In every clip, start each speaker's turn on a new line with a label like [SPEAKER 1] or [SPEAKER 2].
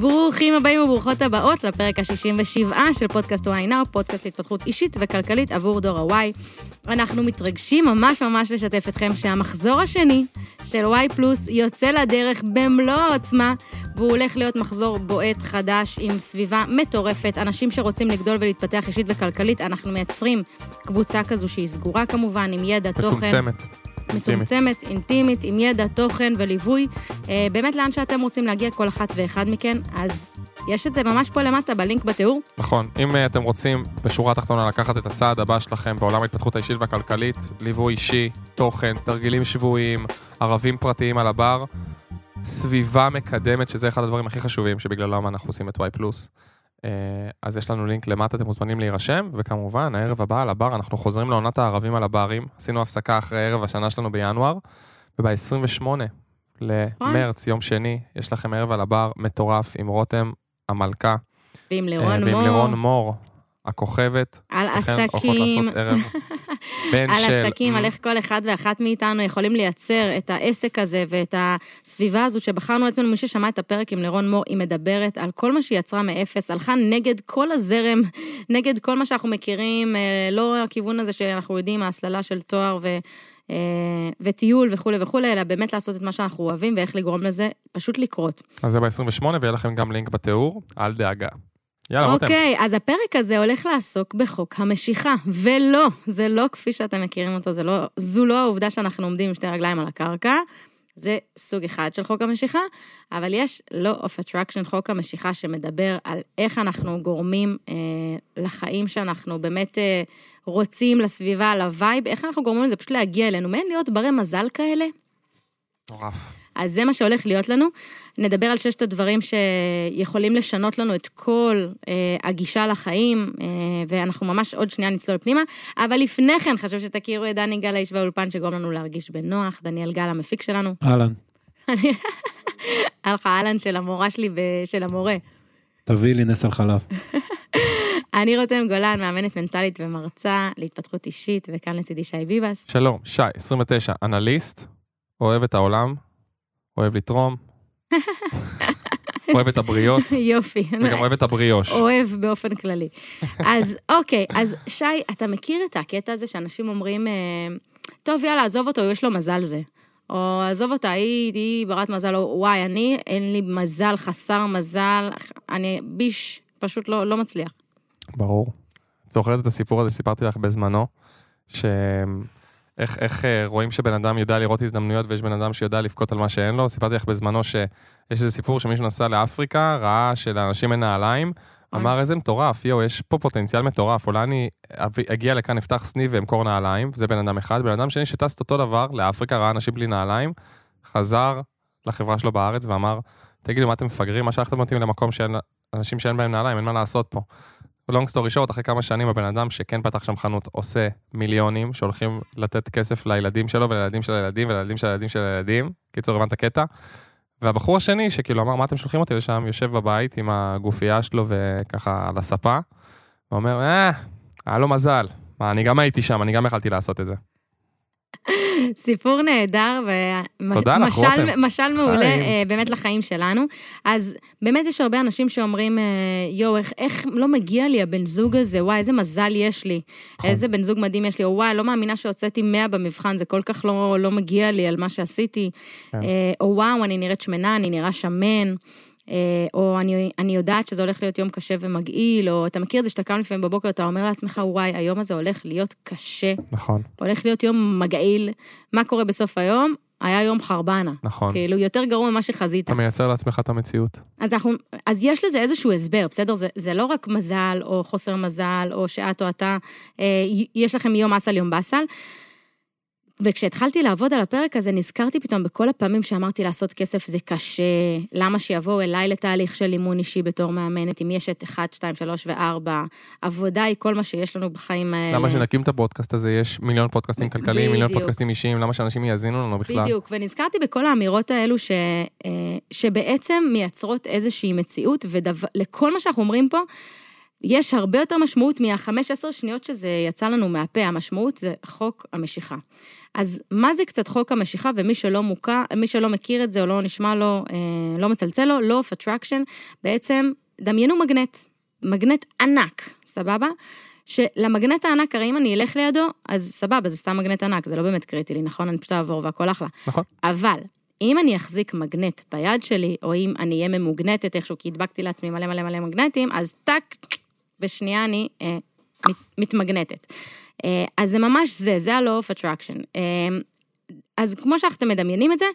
[SPEAKER 1] ברוכים הבאים וברוכות הבאות לפרק ה-67 של פודקאסט וואי נאו, פודקאסט להתפתחות אישית וכלכלית עבור דור ה-Y. אנחנו מתרגשים ממש ממש לשתף אתכם שהמחזור השני של Y פלוס יוצא לדרך במלוא העוצמה, והוא הולך להיות מחזור בועט חדש עם סביבה מטורפת, אנשים שרוצים לגדול ולהתפתח אישית וכלכלית, אנחנו מייצרים קבוצה כזו שהיא סגורה כמובן, עם ידע, תוכן.
[SPEAKER 2] מצומצמת.
[SPEAKER 1] מצומצמת, אינטימית, עם ידע, תוכן וליווי. אה, באמת לאן שאתם רוצים להגיע, כל אחת ואחד מכן, אז יש את זה ממש פה למטה, בלינק בתיאור.
[SPEAKER 2] נכון, אם אה, אתם רוצים בשורה התחתונה לקחת את הצעד הבא שלכם בעולם ההתפתחות האישית והכלכלית, ליווי אישי, תוכן, תרגילים שבועיים, ערבים פרטיים על הבר, סביבה מקדמת, שזה אחד הדברים הכי חשובים שבגללם אנחנו עושים את Y+. אה, אז יש לנו לינק למטה, אתם מוזמנים להירשם, וכמובן, הערב הבא על הבר, אנחנו חוזרים לעונת הערבים על הברים. עשינו הפסקה אחרי ערב השנה שלנו בינואר, וב-28 למרץ, יום שני, יש לכם ערב על הבר מטורף עם רותם המלכה.
[SPEAKER 1] ועם
[SPEAKER 2] אה,
[SPEAKER 1] לירון
[SPEAKER 2] ועם
[SPEAKER 1] מור,
[SPEAKER 2] לירון מור, הכוכבת.
[SPEAKER 1] על עסקים. על
[SPEAKER 2] של...
[SPEAKER 1] עסקים, על איך כל אחד ואחת מאיתנו יכולים לייצר את העסק הזה ואת הסביבה הזו שבחרנו אצלנו, מי ששמע את הפרק עם לירון מור, היא מדברת על כל מה שהיא יצרה מאפס, הלכה נגד כל הזרם, נגד כל מה שאנחנו מכירים, אה, לא הכיוון הזה שאנחנו יודעים, ההסללה של תואר ו... אה, וטיול וכולי וכולי, אלא באמת לעשות את מה שאנחנו אוהבים ואיך לגרום לזה פשוט לקרות.
[SPEAKER 2] אז זה ב-28, ויהיה לכם גם לינק בתיאור, אל דאגה. יאללה, רותם.
[SPEAKER 1] אוקיי, אז הפרק הזה הולך לעסוק בחוק המשיכה, ולא, זה לא כפי שאתם מכירים אותו, זה לא, זו לא העובדה שאנחנו עומדים עם שתי רגליים על הקרקע, זה סוג אחד של חוק המשיכה, אבל יש law of attraction, חוק המשיכה, שמדבר על איך אנחנו גורמים אה, לחיים שאנחנו באמת אה, רוצים, לסביבה, ל vibe, איך אנחנו גורמים לזה פשוט להגיע אלינו, מעין להיות ברי מזל כאלה.
[SPEAKER 2] מטורף.
[SPEAKER 1] אז זה מה שהולך להיות לנו. נדבר על ששת הדברים שיכולים לשנות לנו את כל אה, הגישה לחיים, אה, ואנחנו ממש עוד שנייה נצלול פנימה. אבל לפני כן, חשוב שתכירו את דני גל, האיש באולפן, שגורם לנו להרגיש בנוח, דניאל גל, המפיק שלנו.
[SPEAKER 3] אהלן,
[SPEAKER 1] היה לך אהלן של המורה שלי ושל המורה.
[SPEAKER 3] תביאי לי נס על חלב.
[SPEAKER 1] אני רותם גולן, מאמנת מנטלית ומרצה להתפתחות אישית, וכאן לצידי שי ביבס.
[SPEAKER 2] שלום, שי, 29, אנליסט, אוהב את העולם, אוהב לתרום, אוהב את הבריות,
[SPEAKER 1] יופי.
[SPEAKER 2] וגם אוהב את הבריאוש.
[SPEAKER 1] אוהב באופן כללי. אז אוקיי, אז שי, אתה מכיר את הקטע הזה שאנשים אומרים, אה, טוב, יאללה, עזוב אותו, יש לו מזל זה. או עזוב אותה, היא, היא ברת מזל, או וואי, אני, אין לי מזל, חסר מזל, אני ביש, פשוט לא, לא מצליח.
[SPEAKER 2] ברור. זוכרת את הסיפור הזה שסיפרתי לך בזמנו, שאיך איך אה, רואים שבן אדם יודע לראות הזדמנויות ויש בן אדם שיודע לבכות על מה שאין לו. סיפרתי לך בזמנו שיש איזה סיפור שמישהו נסע לאפריקה, ראה שלאנשים אין נעליים, אמר איזה מטורף, יואו, יש פה פוטנציאל מטורף, אולי אני אגיע לכאן, אפתח סניף ואמכור נעליים, זה בן אדם אחד. בן אדם שני שטס אותו דבר לאפריקה, ראה אנשים בלי נעליים, חזר לחברה שלו בארץ ואמר, תגידו, מה אתם מפגרים? מה שלחתם אותי למקום שאין, אנשים שאין בהם נעליים, אין מה לעשות פה. לונג סטורי שורט, אחרי כמה שנים הבן אדם שכן פתח שם חנות עושה מיליונים שהולכים לתת כסף לילדים שלו ולילדים של הילדים ולילדים של הילדים של הילדים. קיצור, הבנת קטע? והבחור השני שכאילו אמר, מה אתם שולחים אותי לשם? יושב בבית עם הגופייה שלו וככה על הספה, ואומר, אה, היה לו מזל. מה, אני גם הייתי שם, אני גם יכלתי לעשות את זה.
[SPEAKER 1] סיפור נהדר, ומשל מעולה. אה, באמת לחיים שלנו. אז באמת יש הרבה אנשים שאומרים, אה, יואו, איך, איך לא מגיע לי הבן זוג הזה, וואי, איזה מזל יש לי,
[SPEAKER 2] נכון.
[SPEAKER 1] איזה בן זוג מדהים יש לי, או וואי, לא מאמינה שהוצאתי 100 במבחן, זה כל כך לא, לא מגיע לי על מה שעשיתי,
[SPEAKER 2] כן.
[SPEAKER 1] אה, או וואו, אני נראית שמנה, אני נראה שמן. אה, או אני, אני יודעת שזה הולך להיות יום קשה ומגעיל, או אתה מכיר את זה שאתה קם לפעמים בבוקר, אתה אומר לעצמך, וואי, היום הזה הולך להיות קשה,
[SPEAKER 2] נכון,
[SPEAKER 1] הולך להיות יום מגעיל, מה קורה בסוף היום? היה יום חרבנה.
[SPEAKER 2] נכון.
[SPEAKER 1] כאילו, יותר גרוע ממה שחזית.
[SPEAKER 2] אתה מייצר לעצמך את המציאות.
[SPEAKER 1] אז, אנחנו, אז יש לזה איזשהו הסבר, בסדר? זה, זה לא רק מזל, או חוסר מזל, או שאת או אתה, אה, יש לכם יום אסל, יום באסל. וכשהתחלתי לעבוד על הפרק הזה, נזכרתי פתאום בכל הפעמים שאמרתי לעשות כסף זה קשה, למה שיבואו אליי לתהליך של אימון אישי בתור מאמנת, אם יש את 1, 2, 3 ו-4, עבודה היא כל מה שיש לנו בחיים האלה.
[SPEAKER 2] למה שנקים את הפודקאסט הזה, יש מיליון פודקאסטים כלכליים, מיליון. פודקאסטים אישיים, למה שאנשים יאזינו לנו בכלל?
[SPEAKER 1] בדיוק, ונזכרתי בכל האמירות האלו ש, אה, שבעצם מייצרות איזושהי מציאות, ולכל מה שאנחנו אומרים פה, יש הרבה יותר משמעות מה-15 שניות שזה יצא לנו מהפה, המשמעות זה חוק המשיכה. אז מה זה קצת חוק המשיכה, ומי שלא מוכר, מי שלא מכיר את זה או לא נשמע לו, אה, לא מצלצל לו, law of attraction, בעצם דמיינו מגנט, מגנט ענק, סבבה? שלמגנט הענק, הרי אם אני אלך לידו, אז סבבה, זה סתם מגנט ענק, זה לא באמת קריטי לי, נכון? אני פשוט אעבור והכל אחלה.
[SPEAKER 2] נכון.
[SPEAKER 1] אבל, אם אני אחזיק מגנט ביד שלי, או אם אני אהיה ממוגנטת איכשהו, כי הדבקתי לעצמי מלא מלא מלא מגנטים, אז טאק, בשנייה אני אה, מת, מתמגנטת. אה, אז זה ממש זה, זה ה-law of attraction. אה, אז כמו שאתם מדמיינים את זה,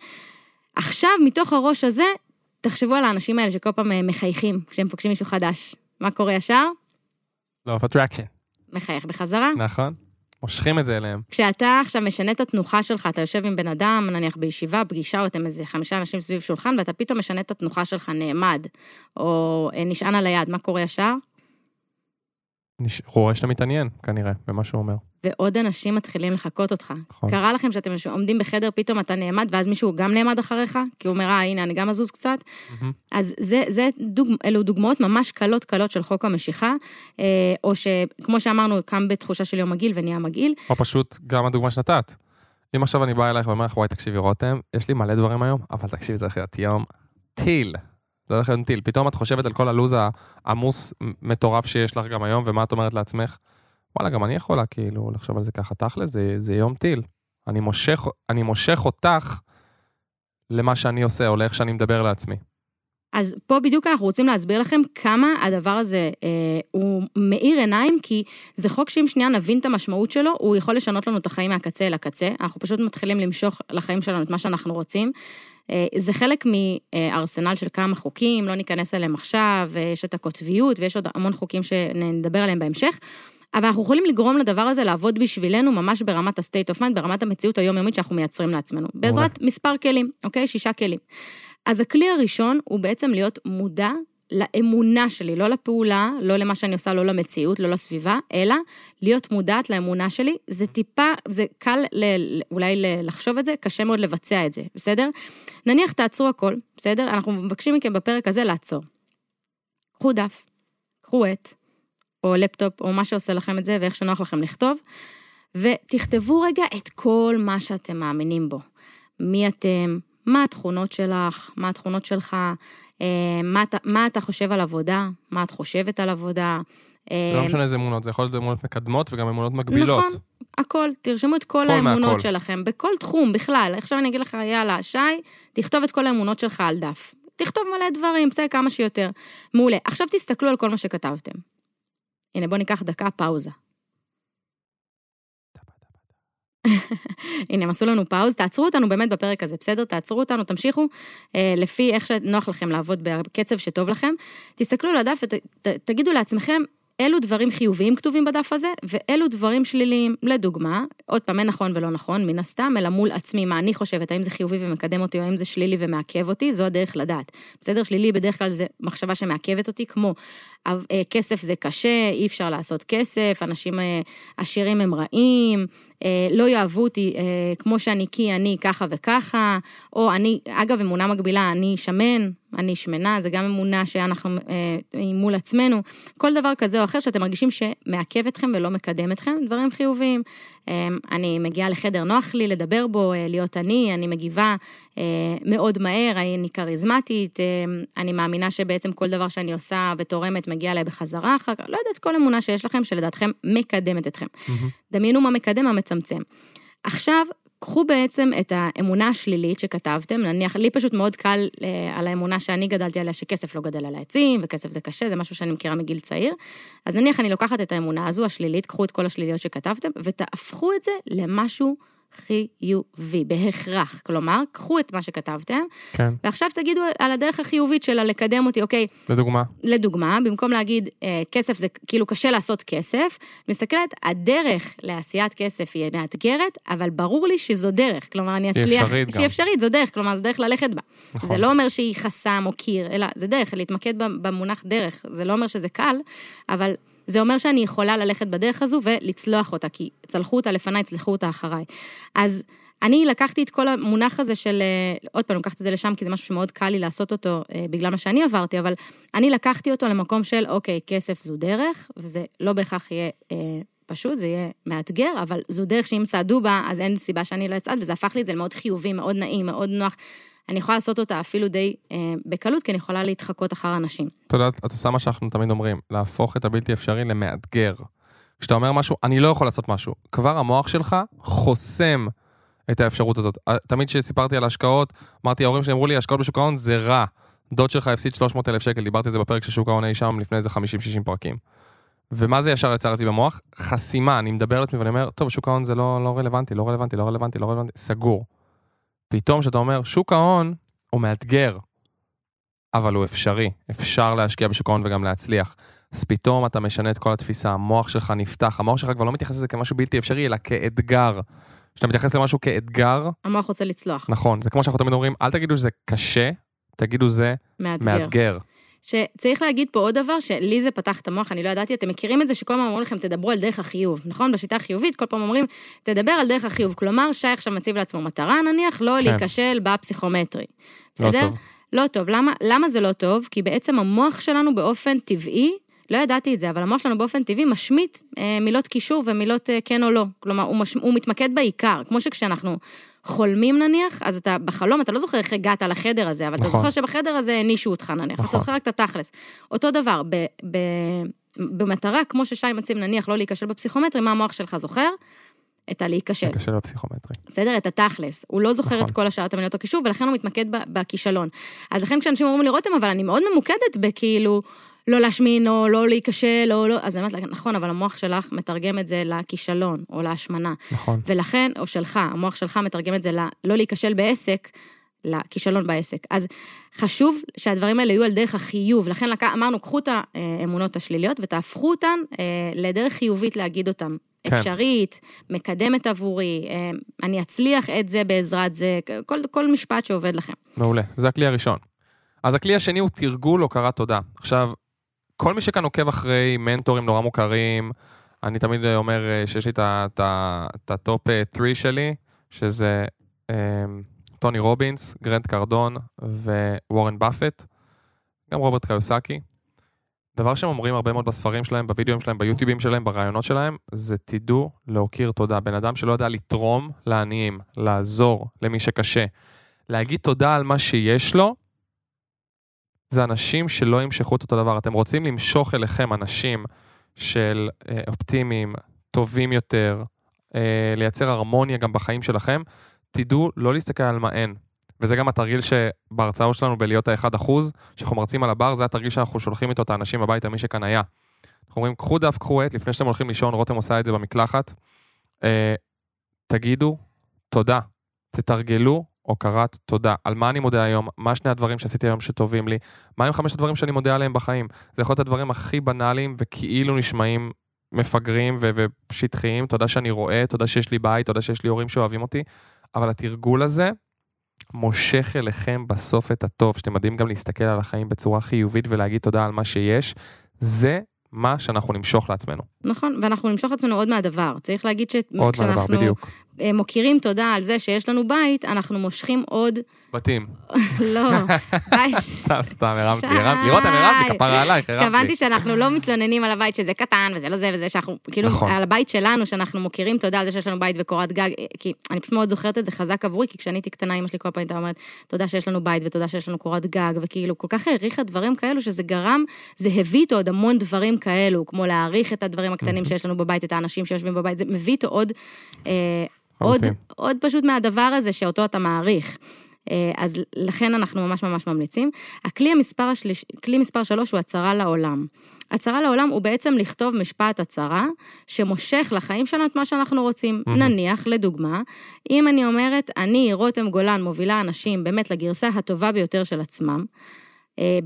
[SPEAKER 1] עכשיו, מתוך הראש הזה, תחשבו על האנשים האלה שכל פעם אה, מחייכים כשהם פוגשים מישהו חדש. מה קורה ישר?
[SPEAKER 2] לא, of attraction.
[SPEAKER 1] מחייך בחזרה.
[SPEAKER 2] נכון. מושכים את זה אליהם.
[SPEAKER 1] כשאתה עכשיו משנה את התנוחה שלך, אתה יושב עם בן אדם, נניח בישיבה, פגישה, או אתם איזה חמישה אנשים סביב שולחן, ואתה פתאום משנה את התנוחה שלך, נעמד, או נשען על היד, מה קורה ישר?
[SPEAKER 2] רואה שאתה מתעניין, כנראה, במה שהוא אומר.
[SPEAKER 1] ועוד אנשים מתחילים לחקות אותך.
[SPEAKER 2] נכון.
[SPEAKER 1] קרה לכם שאתם עומדים בחדר, פתאום אתה נעמד, ואז מישהו גם נעמד אחריך, כי הוא אומר, אה, הנה, אני גם אזוז קצת.
[SPEAKER 2] מהמם.
[SPEAKER 1] אז זה, זה דוג, אלו דוגמאות ממש קלות קלות של חוק המשיכה, אה, או שכמו שאמרנו, קם בתחושה של יום מגעיל ונהיה מגעיל.
[SPEAKER 2] או פשוט גם הדוגמה שנתת. אם עכשיו אני בא אלייך ואומר לך, וואי, תקשיבי, רותם, יש לי מלא דברים היום, אבל תקשיבי, זה הולך להיות יום טיל. זה הולך להיות טיל. פתאום את חושבת על כל הלו"ז העמוס מטורף שיש לך גם היום, ומה את אומרת לעצמך? וואלה, גם אני יכולה כאילו לחשוב על זה ככה, תכל'ס, זה, זה יום טיל. אני מושך, אני מושך אותך למה שאני עושה, או לאיך שאני מדבר לעצמי.
[SPEAKER 1] אז פה בדיוק אנחנו רוצים להסביר לכם כמה הדבר הזה אה, הוא מאיר עיניים, כי זה חוק שאם שנייה נבין את המשמעות שלו, הוא יכול לשנות לנו את החיים מהקצה אל הקצה. אנחנו פשוט מתחילים למשוך לחיים שלנו את מה שאנחנו רוצים. אה, זה חלק מארסנל של כמה חוקים, לא ניכנס אליהם עכשיו, אה, יש את הקוטביות ויש עוד המון חוקים שנדבר עליהם בהמשך. אבל אנחנו יכולים לגרום לדבר הזה לעבוד בשבילנו ממש ברמת ה-state of mind, ברמת המציאות היומיומית שאנחנו מייצרים לעצמנו. בעזרת מספר כלים, אוקיי? שישה כלים. אז הכלי הראשון הוא בעצם להיות מודע לאמונה שלי, לא לפעולה, לא למה שאני עושה, לא למציאות, לא לסביבה, אלא להיות מודעת לאמונה שלי. זה טיפה, זה קל ל, אולי לחשוב את זה, קשה מאוד לבצע את זה, בסדר? נניח תעצרו הכל, בסדר? אנחנו מבקשים מכם בפרק הזה לעצור. קחו דף, קחו עט, או לפטופ, או מה שעושה לכם את זה, ואיך שנוח לכם לכתוב, ותכתבו רגע את כל מה שאתם מאמינים בו. מי אתם, מה התכונות שלך, מה התכונות שלך, מה, אתה- מה אתה חושב על עבודה, מה את חושבת על עבודה. אה,
[SPEAKER 2] זה לא משנה איזה אמונות, זה יכול להיות אמונות מקדמות וגם אמונות מגבילות.
[SPEAKER 1] נכון, הכל, תרשמו את כל האמונות
[SPEAKER 2] מהכל.
[SPEAKER 1] שלכם, בכל תחום בכלל. עכשיו אני אגיד לך, יאללה, שי, תכתוב את כל האמונות שלך על דף. תכתוב מלא דברים, בסדר, כמה שיותר. מעולה. עכשיו תסתכלו על כל מה שכתבתם. הנה, בואו ניקח דקה פאוזה. הנה, הם עשו לנו פאוז, תעצרו אותנו באמת בפרק הזה, בסדר? תעצרו אותנו, תמשיכו, אה, לפי איך שנוח לכם לעבוד בקצב שטוב לכם. תסתכלו על הדף ותגידו לעצמכם, אילו דברים חיוביים כתובים בדף הזה, ואילו דברים שליליים. לדוגמה, עוד פעם, אין נכון ולא נכון, מן הסתם, אלא מול עצמי, מה אני חושבת, האם זה חיובי ומקדם אותי, או האם זה שלילי ומעכב אותי, זו הדרך לדעת. בסדר? שלילי בדרך כלל זה מחשבה שמעכבת אותי, כמו אה, כסף זה קשה, אי אפשר לעשות כסף, אנשים אה, עשירים הם רעים, לא יאהבו אותי אה, כמו שאני כי אני ככה וככה, או אני, אגב, אמונה מקבילה, אני שמן, אני שמנה, זה גם אמונה שאנחנו אה, מול עצמנו, כל דבר כזה או אחר שאתם מרגישים שמעכב אתכם ולא מקדם אתכם, דברים חיוביים. אה, אני מגיעה לחדר נוח לי לדבר בו, אה, להיות אני, אני מגיבה אה, מאוד מהר, אני כריזמטית, אה, אני מאמינה שבעצם כל דבר שאני עושה ותורמת מגיע אליי בחזרה אחר כך, לא יודעת, כל אמונה שיש לכם שלדעתכם מקדמת אתכם.
[SPEAKER 2] מהמם.
[SPEAKER 1] דמיינו מה מקדם, מה מצמצם. עכשיו, קחו בעצם את האמונה השלילית שכתבתם, נניח, לי פשוט מאוד קל אה, על האמונה שאני גדלתי עליה, שכסף לא גדל על העצים, וכסף זה קשה, זה משהו שאני מכירה מגיל צעיר. אז נניח אני לוקחת את האמונה הזו, השלילית, קחו את כל השליליות שכתבתם, ותהפכו את זה למשהו חיובי, בהכרח. כלומר, קחו את מה שכתבתם,
[SPEAKER 2] כן,
[SPEAKER 1] ועכשיו תגידו על הדרך החיובית שלה לקדם אותי, אוקיי,
[SPEAKER 2] לדוגמה.
[SPEAKER 1] לדוגמה, במקום להגיד אה, כסף זה כאילו קשה לעשות כסף, מסתכלת, הדרך לעשיית כסף היא מאתגרת, אבל ברור לי שזו דרך, כלומר אני
[SPEAKER 2] היא
[SPEAKER 1] אצליח,
[SPEAKER 2] אפשרית גם.
[SPEAKER 1] שהיא אפשרית, זו דרך, כלומר זו דרך ללכת בה.
[SPEAKER 2] נכון.
[SPEAKER 1] זה לא אומר שהיא חסם או קיר, אלא זה דרך, להתמקד במונח דרך, זה לא אומר שזה קל, אבל זה אומר שאני יכולה ללכת בדרך הזו ולצלוח אותה, כי צלחו אותה לפניי, צלחו אותה אחריי. אז אני לקחתי את כל המונח הזה של, אה, עוד פעם, לקחתי את זה לשם, כי זה משהו שמאוד קל לי לעשות אותו אה, בגלל מה שאני עברתי, אבל אני לקחתי אותו למקום של, אוקיי, כסף זו דרך, וזה לא בהכרח יהיה אה, פשוט, זה יהיה מאתגר, אבל זו דרך שאם צעדו בה, אז אין סיבה שאני לא אצעד, וזה הפך לי את זה למאוד חיובי, מאוד נעים, מאוד נוח. אני יכולה לעשות אותה אפילו די אה, בקלות, כי אני יכולה להתחקות אחר אנשים.
[SPEAKER 2] אתה יודע, את עושה מה שאנחנו תמיד אומרים, להפוך את הבלתי אפשרי למאתגר. כשאתה אומר משהו, אני לא יכול לעשות משהו, כבר המוח שלך חוסם את האפשרות הזאת. אה, תמיד כשסיפרתי על השקעות, אמרתי, ההורים שלי אמרו לי, השקעות בשוק ההון זה רע. דוד שלך הפסיד 300 אלף שקל, דיברתי על זה בפרק של שוק ההון אי שם לפני איזה 50-60 פרקים. ומה זה ישר יצר אצלי במוח? חסימה, אני מדבר על עצמי ואני אומר, טוב, שוק ההון זה לא, לא רלוונטי, לא רלוונטי, לא רלוונטי, לא רלוונטי, סגור. פתאום כשאתה אומר, שוק ההון הוא מאתגר, אבל הוא אפשרי, אפשר להשקיע בשוק ההון וגם להצליח. אז פתאום אתה משנה את כל התפיסה, המוח שלך נפתח, המוח שלך כבר לא מתייחס לזה כמשהו בלתי אפשרי, אלא כאתגר. כשאתה מתייחס למשהו כאתגר,
[SPEAKER 1] המוח רוצה לצלוח.
[SPEAKER 2] נכון, זה כמו שאנחנו תמיד אומרים, אל תגידו שזה קשה, תגידו זה
[SPEAKER 1] מאתגר.
[SPEAKER 2] מאתגר.
[SPEAKER 1] שצריך להגיד פה עוד דבר, שלי זה פתח את המוח, אני לא ידעתי, אתם מכירים את זה שכל פעם אומרים לכם, תדברו על דרך החיוב, נכון? בשיטה החיובית, כל פעם אומרים, תדבר על דרך החיוב. כלומר, שי עכשיו מציב לעצמו מטרה, נניח, לא
[SPEAKER 2] כן.
[SPEAKER 1] להיכשל בפסיכומטרי.
[SPEAKER 2] לא
[SPEAKER 1] בסדר?
[SPEAKER 2] טוב.
[SPEAKER 1] לא טוב. למה, למה זה לא טוב? כי בעצם המוח שלנו באופן טבעי, לא ידעתי את זה, אבל המוח שלנו באופן טבעי משמיט אה, מילות קישור ומילות אה, כן או לא. כלומר, הוא, מש, הוא מתמקד בעיקר. כמו שכשאנחנו חולמים נניח, אז אתה בחלום, אתה לא זוכר איך הגעת לחדר הזה, אבל אתה
[SPEAKER 2] נכון.
[SPEAKER 1] זוכר שבחדר הזה הענישו אותך נניח,
[SPEAKER 2] נכון.
[SPEAKER 1] אתה זוכר רק את התכלס. אותו דבר, ב, ב, במטרה, כמו ששי מציב נניח לא להיכשל בפסיכומטרי, מה המוח שלך זוכר? את הלהיכשל.
[SPEAKER 2] קשה בפסיכומטרי.
[SPEAKER 1] בסדר? את התכלס. הוא לא זוכר
[SPEAKER 2] נכון.
[SPEAKER 1] את כל השאר את המילות הקישור, ולכן הוא מתמקד בכישלון. אז לכן כשאנשים אומרים לי, רותם, אבל אני מאוד ממוקדת בכאילו, לא להשמין, או לא להיכשל, או לא... אז אני אומרת לה, נכון, אבל המוח שלך מתרגם את זה לכישלון, או להשמנה.
[SPEAKER 2] נכון.
[SPEAKER 1] ולכן, או שלך, המוח שלך מתרגם את זה ל- לא להיכשל בעסק, לכישלון בעסק. אז חשוב שהדברים האלה יהיו על דרך החיוב. לכן לק... אמרנו, קחו את האמונות השליליות ותהפכו אותן אה, לדרך חיובית להגיד אותן.
[SPEAKER 2] כן.
[SPEAKER 1] אפשרית, מקדמת עבורי, אה, אני אצליח את זה בעזרת זה, כל, כל משפט שעובד לכם.
[SPEAKER 2] מעולה, זה הכלי הראשון. אז הכלי השני הוא תרגול הוקרת תודה. עכשיו, כל מי שכאן עוקב אחרי מנטורים נורא מוכרים, אני תמיד אומר אה, שיש לי את ה top 3 שלי, שזה אה, טוני רובינס, גרנט קרדון ווורן באפט, גם רוברט קיוסקי. דבר שהם אומרים הרבה מאוד בספרים שלהם, בווידאוים שלהם, ביוטיובים שלהם, ברעיונות שלהם, זה תדעו להוקיר תודה. בן אדם שלא יודע לתרום לעניים, לעזור למי שקשה, להגיד תודה על מה שיש לו, זה אנשים שלא ימשכו את אותו דבר. אתם רוצים למשוך אליכם אנשים של אה, אופטימיים, טובים יותר, אה, לייצר הרמוניה גם בחיים שלכם, תדעו לא להסתכל על מה אין. וזה גם התרגיל שבהרצאה שלנו בלהיות האחד אחוז, שאנחנו מרצים על הבר, זה התרגיל שאנחנו שולחים איתו את האנשים הביתה, מי שכאן היה. אנחנו אומרים, קחו דף, קחו עט, לפני שאתם הולכים לישון, רותם עושה את זה במקלחת, אה, תגידו תודה, תתרגלו הוקרת תודה. על מה אני מודה היום, מה שני הדברים שעשיתי היום שטובים לי, מה הם חמשת הדברים שאני מודה עליהם בחיים. זה יכול להיות הדברים הכי בנאליים וכאילו נשמעים מפגרים ו- ושטחיים, תודה שאני רואה, תודה שיש לי בית, תודה שיש לי הורים שאוהבים אותי, אבל התרגול הזה מושך אליכם בסוף את הטוב, שאתם יודעים גם להסתכל על החיים בצורה חיובית ולהגיד תודה על מה שיש, זה מה שאנחנו נמשוך לעצמנו.
[SPEAKER 1] נכון, ואנחנו נמשוך עצמנו עוד מהדבר. צריך להגיד שכשאנחנו מוקירים תודה על זה שיש לנו בית, אנחנו מושכים עוד,
[SPEAKER 2] בתים.
[SPEAKER 1] לא, בית.
[SPEAKER 2] סתם, סתם, הרמת לי, הרמת לי, רותם, הרמת לי, כפרה עלייך, הרמת לי.
[SPEAKER 1] התכוונתי שאנחנו לא מתלוננים על הבית שזה קטן וזה לא זה וזה, שאנחנו, כאילו,
[SPEAKER 2] נכון.
[SPEAKER 1] על הבית שלנו, שאנחנו מוקירים תודה על זה שיש לנו בית וקורת גג, כי אני פשוט מאוד זוכרת את זה חזק עבורי, כי כשאני הייתי קטנה, אמא שלי כל פעם הייתה אומרת, תודה שיש לנו בית ותודה שיש לנו קורת גג, וכאילו, כל כך העריכה דברים כאלו, שזה גרם, זה הביא איתו עוד המון דברים כאלו, כמו להעריך את הדברים הקטנים שיש לנו בבית, את האנשים שיושבים בבית, זה מביא איתו עוד, אה, עוד. עוד פשוט מהדבר הזה שאותו אתה מעריך. אה, אז לכן אנחנו ממש ממש ממליצים. הכלי המספר השליש, כלי מספר שלוש הוא הצהרה לעולם. הצהרה לעולם הוא בעצם לכתוב משפט הצהרה שמושך לחיים שלנו את מה שאנחנו רוצים.
[SPEAKER 2] מהמם.
[SPEAKER 1] נניח, לדוגמה, אם אני אומרת, אני, רותם גולן, מובילה אנשים באמת לגרסה הטובה ביותר של עצמם, אה,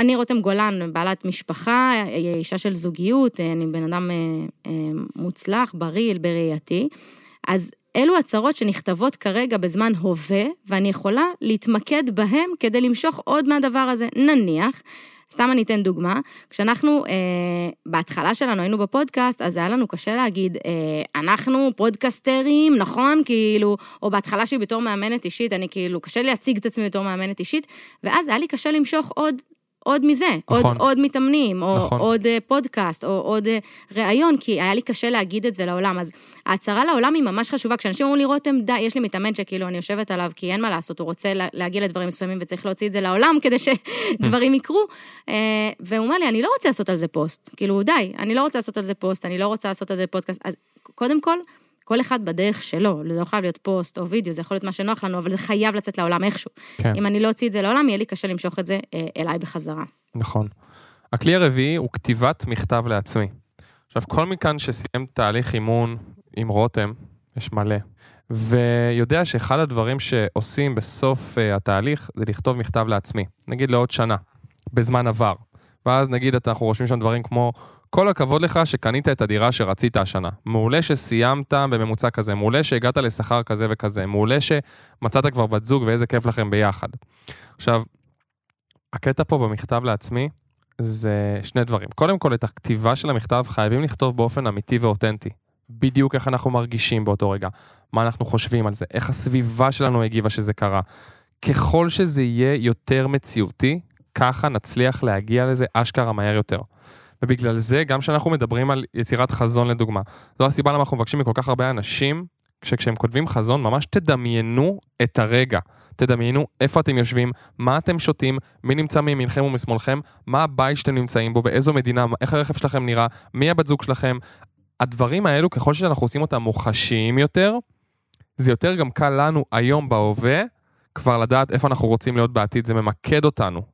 [SPEAKER 1] אני רותם גולן, בעלת משפחה, אישה של זוגיות, אני בן אדם אה, אה, מוצלח, בריא, בראייתי. אז אלו הצהרות שנכתבות כרגע בזמן הווה, ואני יכולה להתמקד בהם כדי למשוך עוד מהדבר הזה. נניח, סתם אני אתן דוגמה, כשאנחנו, אה, בהתחלה שלנו היינו בפודקאסט, אז היה לנו קשה להגיד, אה, אנחנו פודקסטרים, נכון? כאילו, או בהתחלה שלי בתור מאמנת אישית, אני כאילו, קשה לי להציג את עצמי בתור מאמנת אישית, ואז היה לי קשה למשוך עוד עוד מזה,
[SPEAKER 2] נכון.
[SPEAKER 1] עוד, עוד מתאמנים, או
[SPEAKER 2] נכון.
[SPEAKER 1] עוד אה, פודקאסט, או עוד אה, ראיון, כי היה לי קשה להגיד את זה לעולם. אז ההצהרה לעולם היא ממש חשובה. כשאנשים אומרים לי, רותם, די, יש לי מתאמן שכאילו אני יושבת עליו, כי אין מה לעשות, הוא רוצה לה- להגיע לדברים מסוימים וצריך להוציא את זה לעולם כדי שדברים יקרו. אה, והוא אומר לי, אני לא רוצה לעשות על זה פוסט. כאילו, די, אני לא רוצה לעשות על זה פוסט, אני לא רוצה לעשות על זה פודקאסט. אז קודם כל, כל אחד בדרך שלו, זה לא חייב להיות פוסט או וידאו, זה יכול להיות מה שנוח לנו, אבל זה חייב לצאת לעולם איכשהו.
[SPEAKER 2] כן.
[SPEAKER 1] אם אני לא אוציא את זה לעולם, יהיה לי קשה למשוך את זה אה, אליי בחזרה.
[SPEAKER 2] נכון. הכלי הרביעי הוא כתיבת מכתב לעצמי. עכשיו, כל מכאן שסיים תהליך אימון עם רותם, יש מלא, ויודע שאחד הדברים שעושים בסוף uh, התהליך זה לכתוב מכתב לעצמי, נגיד לעוד שנה, בזמן עבר. ואז נגיד אנחנו רושמים שם דברים כמו, כל הכבוד לך שקנית את הדירה שרצית השנה. מעולה שסיימת בממוצע כזה, מעולה שהגעת לשכר כזה וכזה, מעולה שמצאת כבר בת זוג ואיזה כיף לכם ביחד. עכשיו, הקטע פה במכתב לעצמי זה שני דברים. קודם כל, את הכתיבה של המכתב חייבים לכתוב באופן אמיתי ואותנטי. בדיוק איך אנחנו מרגישים באותו רגע, מה אנחנו חושבים על זה, איך הסביבה שלנו הגיבה שזה קרה. ככל שזה יהיה יותר מציאותי, ככה נצליח להגיע לזה אשכרה מהר יותר. ובגלל זה, גם כשאנחנו מדברים על יצירת חזון לדוגמה, זו הסיבה למה אנחנו מבקשים מכל כך הרבה אנשים, שכשהם כותבים חזון, ממש תדמיינו את הרגע. תדמיינו איפה אתם יושבים, מה אתם שותים, מי נמצא מימינכם ומשמאלכם, מה הבית שאתם נמצאים בו, באיזו מדינה, איך הרכב שלכם נראה, מי הבת זוג שלכם. הדברים האלו, ככל שאנחנו עושים אותם מוחשיים יותר, זה יותר גם קל לנו היום בהווה, כבר לדעת איפה אנחנו רוצים להיות בעתיד, זה ממקד אותנו.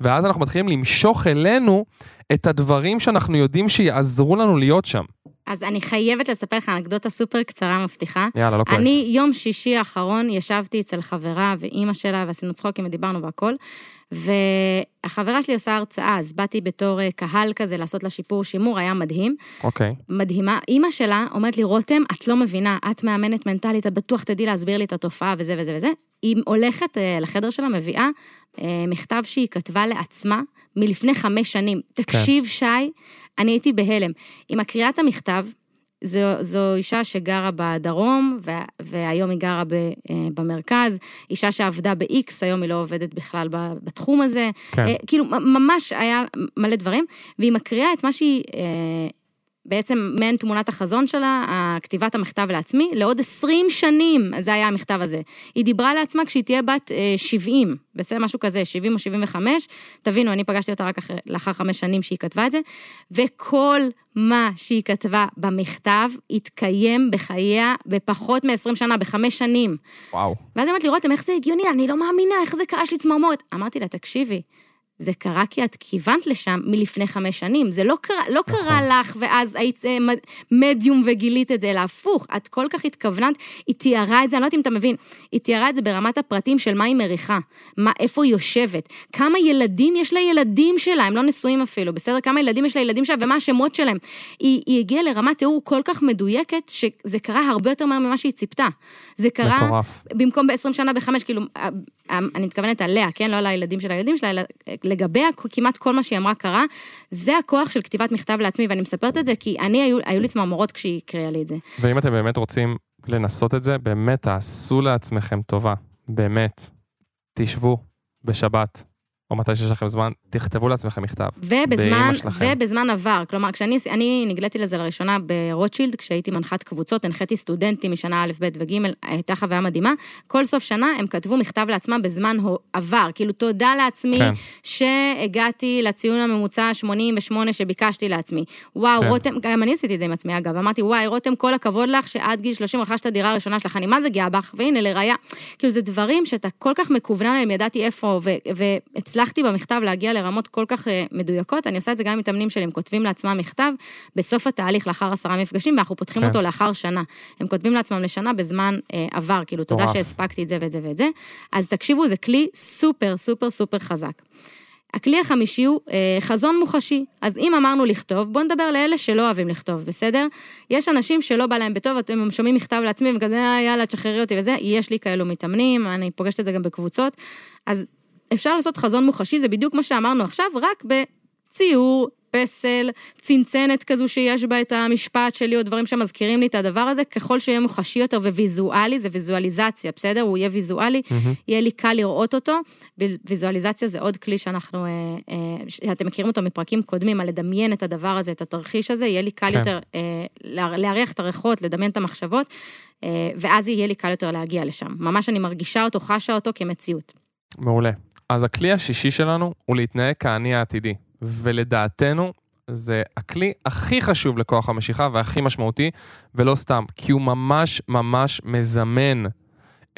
[SPEAKER 2] ואז אנחנו מתחילים למשוך אלינו את הדברים שאנחנו יודעים שיעזרו לנו להיות שם.
[SPEAKER 1] אז אני חייבת לספר לך אנקדוטה סופר קצרה מבטיחה.
[SPEAKER 2] יאללה, לא כועס.
[SPEAKER 1] אני יום שישי האחרון ישבתי אצל חברה ואימא שלה ועשינו צחוקים ודיברנו והכל. והחברה שלי עושה הרצאה, אז באתי בתור אה, קהל כזה לעשות לה שיפור שימור, היה מדהים.
[SPEAKER 2] אוקיי,
[SPEAKER 1] מדהימה. אימא שלה אומרת לי, רותם, את לא מבינה, את מאמנת מנטלית, את בטוח תדעי להסביר לי את התופעה וזה וזה וזה. היא הולכת אה, לחדר שלה, מביאה אה, מכתב שהיא כתבה לעצמה מלפני חמש שנים. תקשיב, שי, אני הייתי בהלם. היא מקריאה את המכתב, זו, זו אישה שגרה בדרום, וה, והיום היא גרה ב, אה, במרכז, אישה שעבדה ב-X, היום היא לא עובדת בכלל ב- בתחום הזה.
[SPEAKER 2] כן.
[SPEAKER 1] אה, כאילו, ממש היה מלא דברים, והיא מקריאה את מה שהיא... אה, בעצם מעין תמונת החזון שלה, כתיבת המכתב לעצמי, לעוד 20 שנים, זה היה המכתב הזה. היא דיברה לעצמה כשהיא תהיה בת אה, 70, בסדר, משהו כזה, 70 או 75, תבינו, אני פגשתי אותה רק אחרי, לאחר חמש שנים שהיא כתבה את זה, וכל מה שהיא כתבה במכתב התקיים בחייה בפחות מ-20 שנה, בחמש שנים.
[SPEAKER 2] וואו.
[SPEAKER 1] ואז היא אמרת לי, רותם, איך זה הגיוני? אני לא מאמינה, איך זה קרה? יש לי צמרמורת. אמרתי לה, תקשיבי, זה קרה כי את כיוונת לשם מלפני חמש שנים. זה לא קרה, לא
[SPEAKER 2] נכון.
[SPEAKER 1] קרה לך, ואז היית אה, מד- מדיום וגילית את זה, אלא הפוך. את כל כך התכוונת, היא תיארה את זה, אני לא יודעת אם אתה מבין, היא תיארה את זה ברמת הפרטים של מה היא מריחה, מה, איפה היא יושבת, כמה ילדים יש לילדים שלה, הם לא נשואים אפילו, בסדר? כמה ילדים יש לילדים שלה ומה השמות שלהם. היא, היא הגיעה לרמת תיאור כל כך מדויקת, שזה קרה הרבה יותר מהר ממה שהיא ציפתה. זה קרה...
[SPEAKER 2] מטורף.
[SPEAKER 1] במקום ב-20 שנה בחמש, כאילו, אה, אה, אני מתכוונת עליה, כן? לא על הילדים של הילדים שלה, אלא אה, לגביה כמעט כל מה שהיא אמרה קרה. זה הכוח של כתיבת מכתב לעצמי, ואני מספרת את זה כי אני, היו, היו לי צמרמורות כשהיא הקריאה לי את זה.
[SPEAKER 2] ואם אתם באמת רוצים לנסות את זה, באמת תעשו לעצמכם טובה. באמת. תשבו בשבת, או מתי שיש לכם זמן, תכתבו לעצמכם מכתב.
[SPEAKER 1] ובזמן. ובזמן עבר, כלומר, כשאני אני נגליתי לזה לראשונה ברוטשילד, כשהייתי מנחת קבוצות, הנחיתי סטודנטים משנה א', ב' וג', הייתה חוויה מדהימה. כל סוף שנה הם כתבו מכתב לעצמם בזמן עבר, כאילו תודה לעצמי
[SPEAKER 2] כן.
[SPEAKER 1] שהגעתי לציון הממוצע 88 שביקשתי לעצמי. וואו,
[SPEAKER 2] כן.
[SPEAKER 1] רותם, גם אני עשיתי את זה עם עצמי אגב, אמרתי, וואי, רותם, כל הכבוד לך שעד גיל 30 רכשת דירה הראשונה שלך, אני מה זה גאה בך, והנה, לראיה. כאילו, זה דברים שאתה כל כך מקוונן עליהם, ידעתי איפה, ו- והצלחתי במכתב להגיע לרמות כל כך אה, מדויקות, אני עושה את זה גם עם מתאמנים שלי, הם כותבים לעצמם מכתב בסוף התהליך, לאחר עשרה מפגשים, ואנחנו פותחים
[SPEAKER 2] כן.
[SPEAKER 1] אותו לאחר שנה. הם כותבים לעצמם לשנה בזמן אה, עבר, כאילו, תודה. שהספקתי את זה ואת זה ואת זה. אז תקשיבו, זה כלי סופר, סופר, סופר חזק. הכלי החמישי הוא אה, חזון מוחשי. אז אם אמרנו לכתוב, בואו נדבר לאלה שלא אוהבים לכתוב, בסדר? יש אנשים שלא בא להם בטוב, אתם שומעים מכתב לעצמי וכזה, אה, יאללה, תשחררי אותי וזה, יש לי כאלו מתאמנים, אני פוגשת את זה גם בקבוצות. אז אפשר לעשות חזון מוחשי, זה בדיוק מה שאמרנו עכשיו, רק בציור, פסל, צנצנת כזו שיש בה את המשפט שלי, או דברים שמזכירים לי את הדבר הזה, ככל שיהיה מוחשי יותר וויזואלי, זה ויזואליזציה, בסדר? הוא יהיה ויזואלי,
[SPEAKER 2] מהמם.
[SPEAKER 1] יהיה לי קל לראות אותו. ויזואליזציה זה עוד כלי שאנחנו, אה, אה, שאתם מכירים אותו מפרקים קודמים, על לדמיין את הדבר הזה, את התרחיש הזה, יהיה לי קל
[SPEAKER 2] כן.
[SPEAKER 1] יותר אה, להריח את הריחות, לדמיין את המחשבות, אה, ואז יהיה לי קל יותר להגיע לשם. ממש אני מרגישה אותו, חשה אותו כמציאות.
[SPEAKER 2] מעולה. אז הכלי השישי שלנו הוא להתנהג כאני העתידי, ולדעתנו זה הכלי הכי חשוב לכוח המשיכה והכי משמעותי, ולא סתם, כי הוא ממש ממש מזמן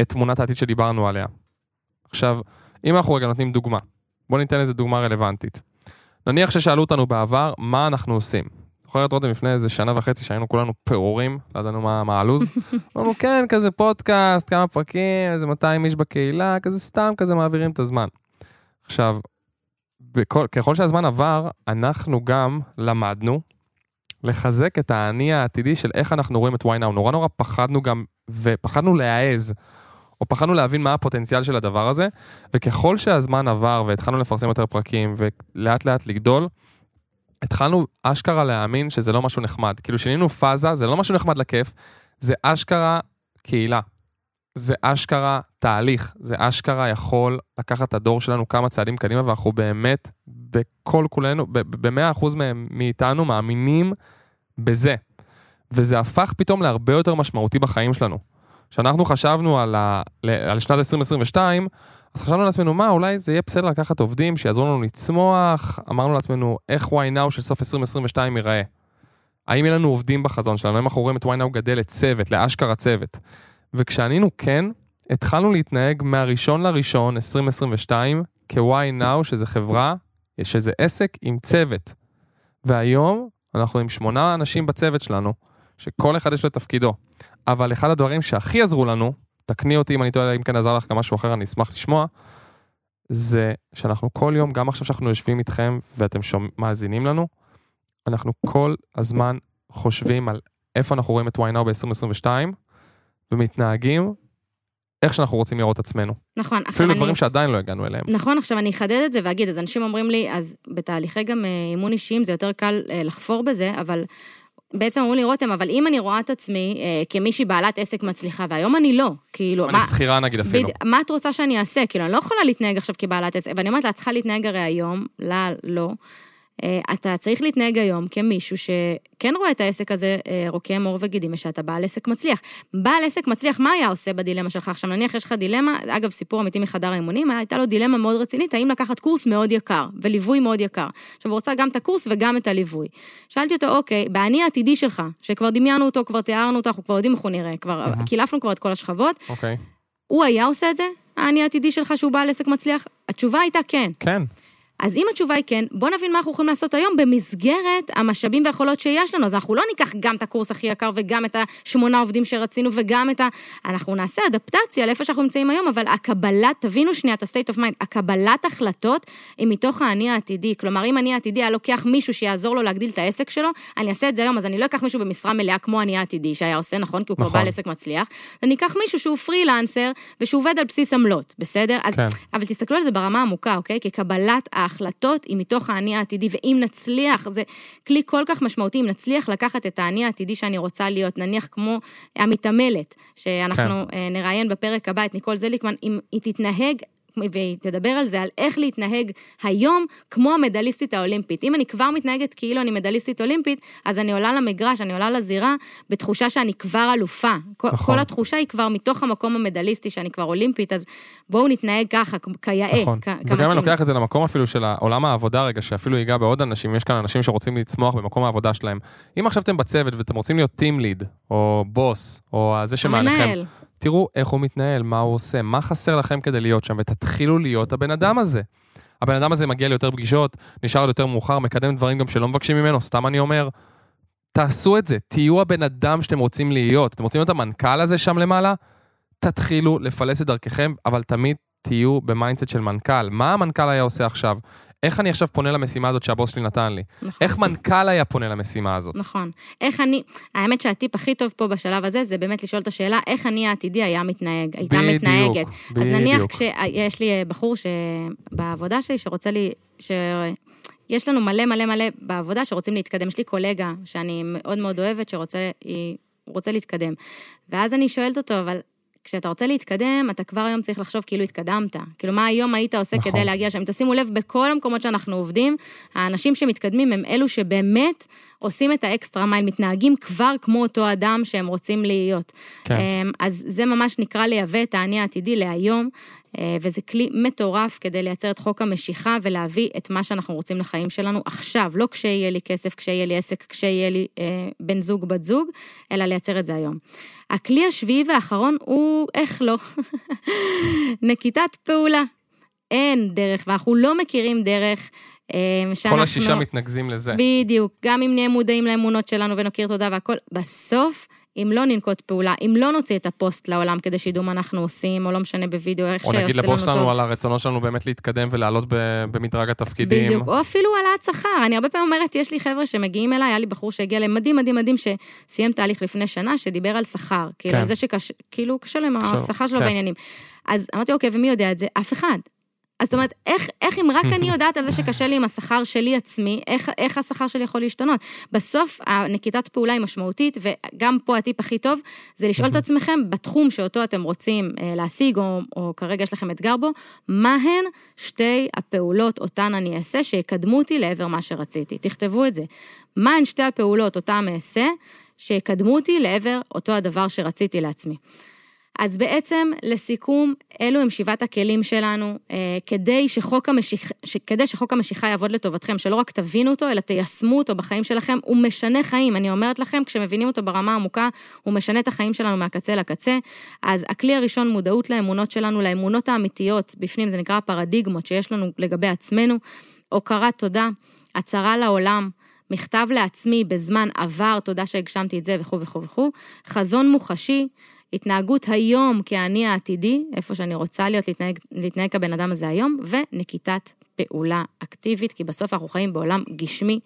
[SPEAKER 2] את תמונת העתיד שדיברנו עליה. עכשיו, אם אנחנו רגע נותנים דוגמה, בואו ניתן איזה דוגמה רלוונטית. נניח ששאלו אותנו בעבר, מה אנחנו עושים? זוכרת רותם לפני איזה שנה וחצי שהיינו כולנו פירורים, לא ידענו מה, מה הלו"ז? אמרנו, כן, כזה פודקאסט, כמה פרקים, איזה 200 איש בקהילה, כזה סתם כזה מעבירים את הזמן. עכשיו, בכל, ככל שהזמן עבר, אנחנו גם למדנו לחזק את האני העתידי של איך אנחנו רואים את ynow. נורא נורא פחדנו גם, ופחדנו להעז, או פחדנו להבין מה הפוטנציאל של הדבר הזה, וככל שהזמן עבר והתחלנו לפרסם יותר פרקים ולאט לאט לגדול, התחלנו אשכרה להאמין שזה לא משהו נחמד. כאילו שינינו פאזה, זה לא משהו נחמד לכיף, זה אשכרה קהילה. זה אשכרה תהליך, זה אשכרה יכול לקחת את הדור שלנו כמה צעדים קדימה, ואנחנו באמת, בכל כולנו, במאה אחוז מהם- מאיתנו מאמינים בזה. וזה הפך פתאום להרבה יותר משמעותי בחיים שלנו. כשאנחנו חשבנו על, ה, על שנת 2022, אז חשבנו לעצמנו, מה, אולי זה יהיה בסדר לקחת עובדים שיעזרו לנו לצמוח, אמרנו לעצמנו, איך ynow של סוף 2022 ייראה. האם יהיה לנו עובדים בחזון שלנו, האם אנחנו רואים את ynow גדל לצוות, לאשכרה צוות. וכשענינו כן, התחלנו להתנהג מהראשון לראשון 2022 כ-ynow, שזה חברה, שזה עסק עם צוות. והיום אנחנו עם שמונה אנשים בצוות שלנו, שכל אחד יש לו את תפקידו. אבל אחד הדברים שהכי עזרו לנו, תקני אותי אם אני טועה, אם כן עזר לך גם משהו אחר, אני אשמח לשמוע, זה שאנחנו כל יום, גם עכשיו שאנחנו יושבים איתכם ואתם שומע, מאזינים לנו, אנחנו כל הזמן חושבים על איפה אנחנו רואים את ynow ב-2022, ומתנהגים איך שאנחנו רוצים לראות את עצמנו.
[SPEAKER 1] נכון, עכשיו
[SPEAKER 2] אפילו
[SPEAKER 1] אני...
[SPEAKER 2] דברים שעדיין לא הגענו אליהם.
[SPEAKER 1] נכון, עכשיו אני אחדד את זה ואגיד, אז אנשים אומרים לי, אז בתהליכי גם אה, אימון אישיים זה יותר קל אה, לחפור בזה, אבל בעצם אמרו לי, רותם, אבל אם אני רואה את עצמי אה, כמישהי בעלת עסק מצליחה, והיום אני לא, כאילו,
[SPEAKER 2] אני שכירה נגיד אפילו.
[SPEAKER 1] בד... מה את רוצה שאני אעשה? כאילו, אני לא יכולה להתנהג עכשיו כבעלת עסק, ואני אומרת לה, את צריכה להתנהג הרי היום, לה, לא. אה, אתה צריך להתנהג היום כמישהו שכן רואה את העסק הזה אה, רוקם עור וגידים, ושאתה בעל עסק מצליח. בעל עסק מצליח, מה היה עושה בדילמה שלך? עכשיו, נניח יש לך דילמה, אגב, סיפור אמיתי מחדר האימונים, הייתה לו דילמה מאוד רצינית, האם לקחת קורס מאוד יקר, וליווי מאוד יקר. עכשיו, הוא רוצה גם את הקורס וגם את הליווי. שאלתי אותו, אוקיי, באני העתידי שלך, שכבר דמיינו אותו, כבר תיארנו אותו, אנחנו כבר יודעים איך הוא נראה, כבר
[SPEAKER 2] מהמם.
[SPEAKER 1] קילפנו כבר את כל השכבות,
[SPEAKER 2] אוקיי.
[SPEAKER 1] הוא היה עושה את זה? האני העתידי שלך שהוא בעל עסק מצליח? התשובה הייתה כן.
[SPEAKER 2] כן.
[SPEAKER 1] אז אם התשובה היא כן, בוא נבין מה אנחנו יכולים לעשות היום במסגרת המשאבים והיכולות שיש לנו. אז אנחנו לא ניקח גם את הקורס הכי יקר וגם את השמונה עובדים שרצינו וגם את ה... אנחנו נעשה אדפטציה לאיפה שאנחנו נמצאים היום, אבל הקבלת, תבינו שנייה את ה-state of mind, הקבלת החלטות היא מתוך האני העתידי. כלומר, אם אני העתידי היה לוקח מישהו שיעזור לו להגדיל את העסק שלו, אני אעשה את זה היום, אז אני לא אקח מישהו במשרה מלאה כמו אני העתידי שהיה עושה, נכון? כי הוא כבר
[SPEAKER 2] נכון.
[SPEAKER 1] בעל עסק מצליח. אני אקח מישהו שהוא פרילנסר ושהוא עובד על בסיס עמלות, בסדר? אז
[SPEAKER 2] כן.
[SPEAKER 1] אבל תסתכלו על זה ברמה עמוקה, אוקיי? כי קבלת ההחלטות היא מתוך האני העתידי, ואם נצליח, זה כלי כל כך משמעותי, אם נצליח לקחת את האני העתידי שאני רוצה להיות, נניח כמו המתעמלת, שאנחנו
[SPEAKER 2] כן.
[SPEAKER 1] אה, נראיין בפרק הבא את ניקול זליקמן, אם היא תתנהג... והיא תדבר על זה, על איך להתנהג היום כמו המדליסטית האולימפית. אם אני כבר מתנהגת כאילו אני מדליסטית אולימפית, אז אני עולה למגרש, אני עולה לזירה, בתחושה שאני כבר אלופה.
[SPEAKER 2] נכון.
[SPEAKER 1] כל התחושה היא כבר מתוך המקום המדליסטי, שאני כבר אולימפית, אז בואו נתנהג ככה, כיאה.
[SPEAKER 2] נכון. וגם. אני לוקח את זה למקום אפילו של עולם העבודה רגע, שאפילו ייגע בעוד אנשים, יש כאן אנשים שרוצים לצמוח במקום העבודה שלהם. אם עכשיו אתם בצוות ואתם רוצים להיות טים ליד, או בוס, או זה שמעליכם,
[SPEAKER 1] המנהל.
[SPEAKER 2] תראו איך הוא מתנהל, מה הוא עושה, מה חסר לכם כדי להיות שם, ותתחילו להיות הבן אדם הזה. הבן אדם הזה מגיע ליותר פגישות, נשאר יותר מאוחר, מקדם דברים גם שלא מבקשים ממנו, סתם אני אומר, תעשו את זה, תהיו הבן אדם שאתם רוצים להיות. אתם רוצים להיות המנכ"ל הזה שם למעלה? תתחילו לפלס את דרככם, אבל תמיד תהיו ב mindset של מנכ"ל. מה המנכ"ל היה עושה עכשיו? איך אני עכשיו פונה למשימה הזאת שהבוס שלי נתן לי?
[SPEAKER 1] נכון.
[SPEAKER 2] איך מנכ"ל היה פונה למשימה הזאת?
[SPEAKER 1] נכון. איך אני, האמת שהטיפ הכי טוב פה בשלב הזה, זה באמת לשאול את השאלה, איך אני העתידי היה מתנהג, הייתה
[SPEAKER 2] בדיוק,
[SPEAKER 1] מתנהגת. אז נניח
[SPEAKER 2] בדיוק.
[SPEAKER 1] כשיש לי בחור שבעבודה שלי שרוצה לי, ש... יש לנו מלא מלא מלא בעבודה שרוצים להתקדם. יש לי קולגה שאני מאוד מאוד אוהבת, שרוצה היא, רוצה להתקדם. ואז אני שואלת אותו, אבל כשאתה רוצה להתקדם, אתה כבר היום צריך לחשוב כאילו התקדמת. כאילו, מה היום היית עושה
[SPEAKER 2] נכון.
[SPEAKER 1] כדי להגיע שם? תשימו לב, בכל המקומות שאנחנו עובדים, האנשים שמתקדמים הם אלו שבאמת עושים את ה extra mile, מתנהגים כבר כמו אותו אדם שהם רוצים להיות.
[SPEAKER 2] כן.
[SPEAKER 1] אמ, אז זה ממש נקרא לייבא את האני העתידי להיום, אה, וזה כלי מטורף כדי לייצר את חוק המשיכה ולהביא את מה שאנחנו רוצים לחיים שלנו עכשיו, לא כשיהיה לי כסף, כשיהיה לי עסק, כשיהיה לי אה, בן זוג, בת זוג, אלא לייצר את זה היום. הכלי השביעי והאחרון הוא, איך לא, נקיטת פעולה. אין דרך, ואנחנו לא מכירים דרך שאנחנו...
[SPEAKER 2] כל השישה מתנקזים לזה.
[SPEAKER 1] בדיוק, גם אם נהיה מודעים לאמונות שלנו ונכיר תודה והכל, בסוף, אם לא ננקוט פעולה, אם לא נוציא את הפוסט לעולם כדי שידעו מה אנחנו עושים, או לא משנה בווידאו, איך
[SPEAKER 2] או
[SPEAKER 1] שעושה
[SPEAKER 2] נגיד
[SPEAKER 1] לנו
[SPEAKER 2] לבוס
[SPEAKER 1] טוב.
[SPEAKER 2] שלנו על הרצונות שלנו באמת להתקדם ולעלות במדרג התפקידים.
[SPEAKER 1] בדיוק, או אפילו העלאת שכר. אני הרבה פעמים אומרת, יש לי חבר'ה שמגיעים אליי, היה לי בחור שהגיע אליהם מדהים, מדהים, שסיים תהליך לפני שנה, שדיבר על שכר. כאילו,
[SPEAKER 2] כן.
[SPEAKER 1] זה שקשה, כאילו, קשה להם השכר שלו
[SPEAKER 2] כן.
[SPEAKER 1] בעניינים. אז אמרתי, אוקיי, ומי יודע את זה? אף אחד. אז זאת אומרת, איך, איך אם רק אני יודעת על זה שקשה לי עם השכר שלי עצמי, איך, איך השכר שלי יכול להשתנות? בסוף, הנקיטת פעולה היא משמעותית, וגם פה הטיפ הכי טוב, זה לשאול את עצמכם, בתחום שאותו אתם רוצים אה, להשיג, או, או כרגע יש לכם אתגר בו, מה הן שתי הפעולות אותן אני אעשה שיקדמו אותי לעבר מה שרציתי. תכתבו את זה. מה הן שתי הפעולות אותן אעשה שיקדמו אותי לעבר אותו הדבר שרציתי לעצמי. אז בעצם, לסיכום, אלו הם שבעת הכלים שלנו, אה, כדי שחוק, המשיכ... ש... כדי שחוק המשיכה יעבוד לטובתכם, שלא רק תבינו אותו, אלא תיישמו אותו בחיים שלכם, הוא משנה חיים. אני אומרת לכם, כשמבינים אותו ברמה עמוקה, הוא משנה את החיים שלנו מהקצה לקצה. אז הכלי הראשון, מודעות לאמונות שלנו, לאמונות האמיתיות, בפנים זה נקרא הפרדיגמות שיש לנו לגבי עצמנו, הוקרת תודה, הצהרה לעולם, מכתב לעצמי בזמן עבר, תודה שהגשמתי את זה וכו' וכו' וכו', חזון מוחשי, התנהגות היום כאני העתידי, איפה שאני רוצה להיות, להתנהג, להתנהג כבן אדם הזה היום, ונקיטת פעולה אקטיבית, כי בסוף אנחנו חיים בעולם גשמי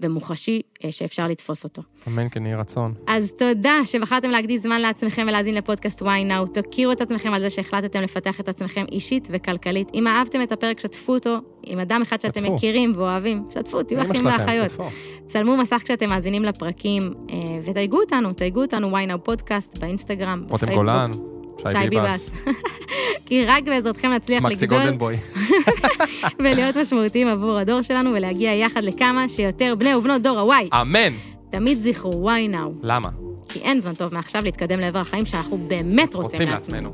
[SPEAKER 1] ומוחשי אה, שאפשר לתפוס אותו.
[SPEAKER 2] אמן כן יהי רצון.
[SPEAKER 1] אז תודה שבחרתם להקדיש זמן לעצמכם ולהאזין לפודקאסט וואי נאו. תכירו את עצמכם על זה שהחלטתם לפתח את עצמכם אישית וכלכלית. אם אהבתם את הפרק, שתפו אותו עם אדם אחד שאתם
[SPEAKER 2] שתפו.
[SPEAKER 1] מכירים ואוהבים. שתפו, תהיו אחים ואחיות. צלמו מסך כשאתם מאזינים לפרקים, אה, ותייגו אותנו, תייגו אותנו וואי נאו פודקאסט באינסטגרם,
[SPEAKER 2] רותם
[SPEAKER 1] בפייסבוק.
[SPEAKER 2] גולן, שי ביבס,
[SPEAKER 1] כי רק בעזרתכם נצליח לגדול. ולהיות משמעותיים עבור הדור שלנו ולהגיע יחד לכמה שיותר בני ובנות דור הוואי.
[SPEAKER 2] אמן!
[SPEAKER 1] תמיד זכרו וואי נאו.
[SPEAKER 2] למה?
[SPEAKER 1] כי אין זמן טוב מעכשיו להתקדם לעבר החיים שאנחנו באמת רוצים,
[SPEAKER 2] רוצים לעצמנו.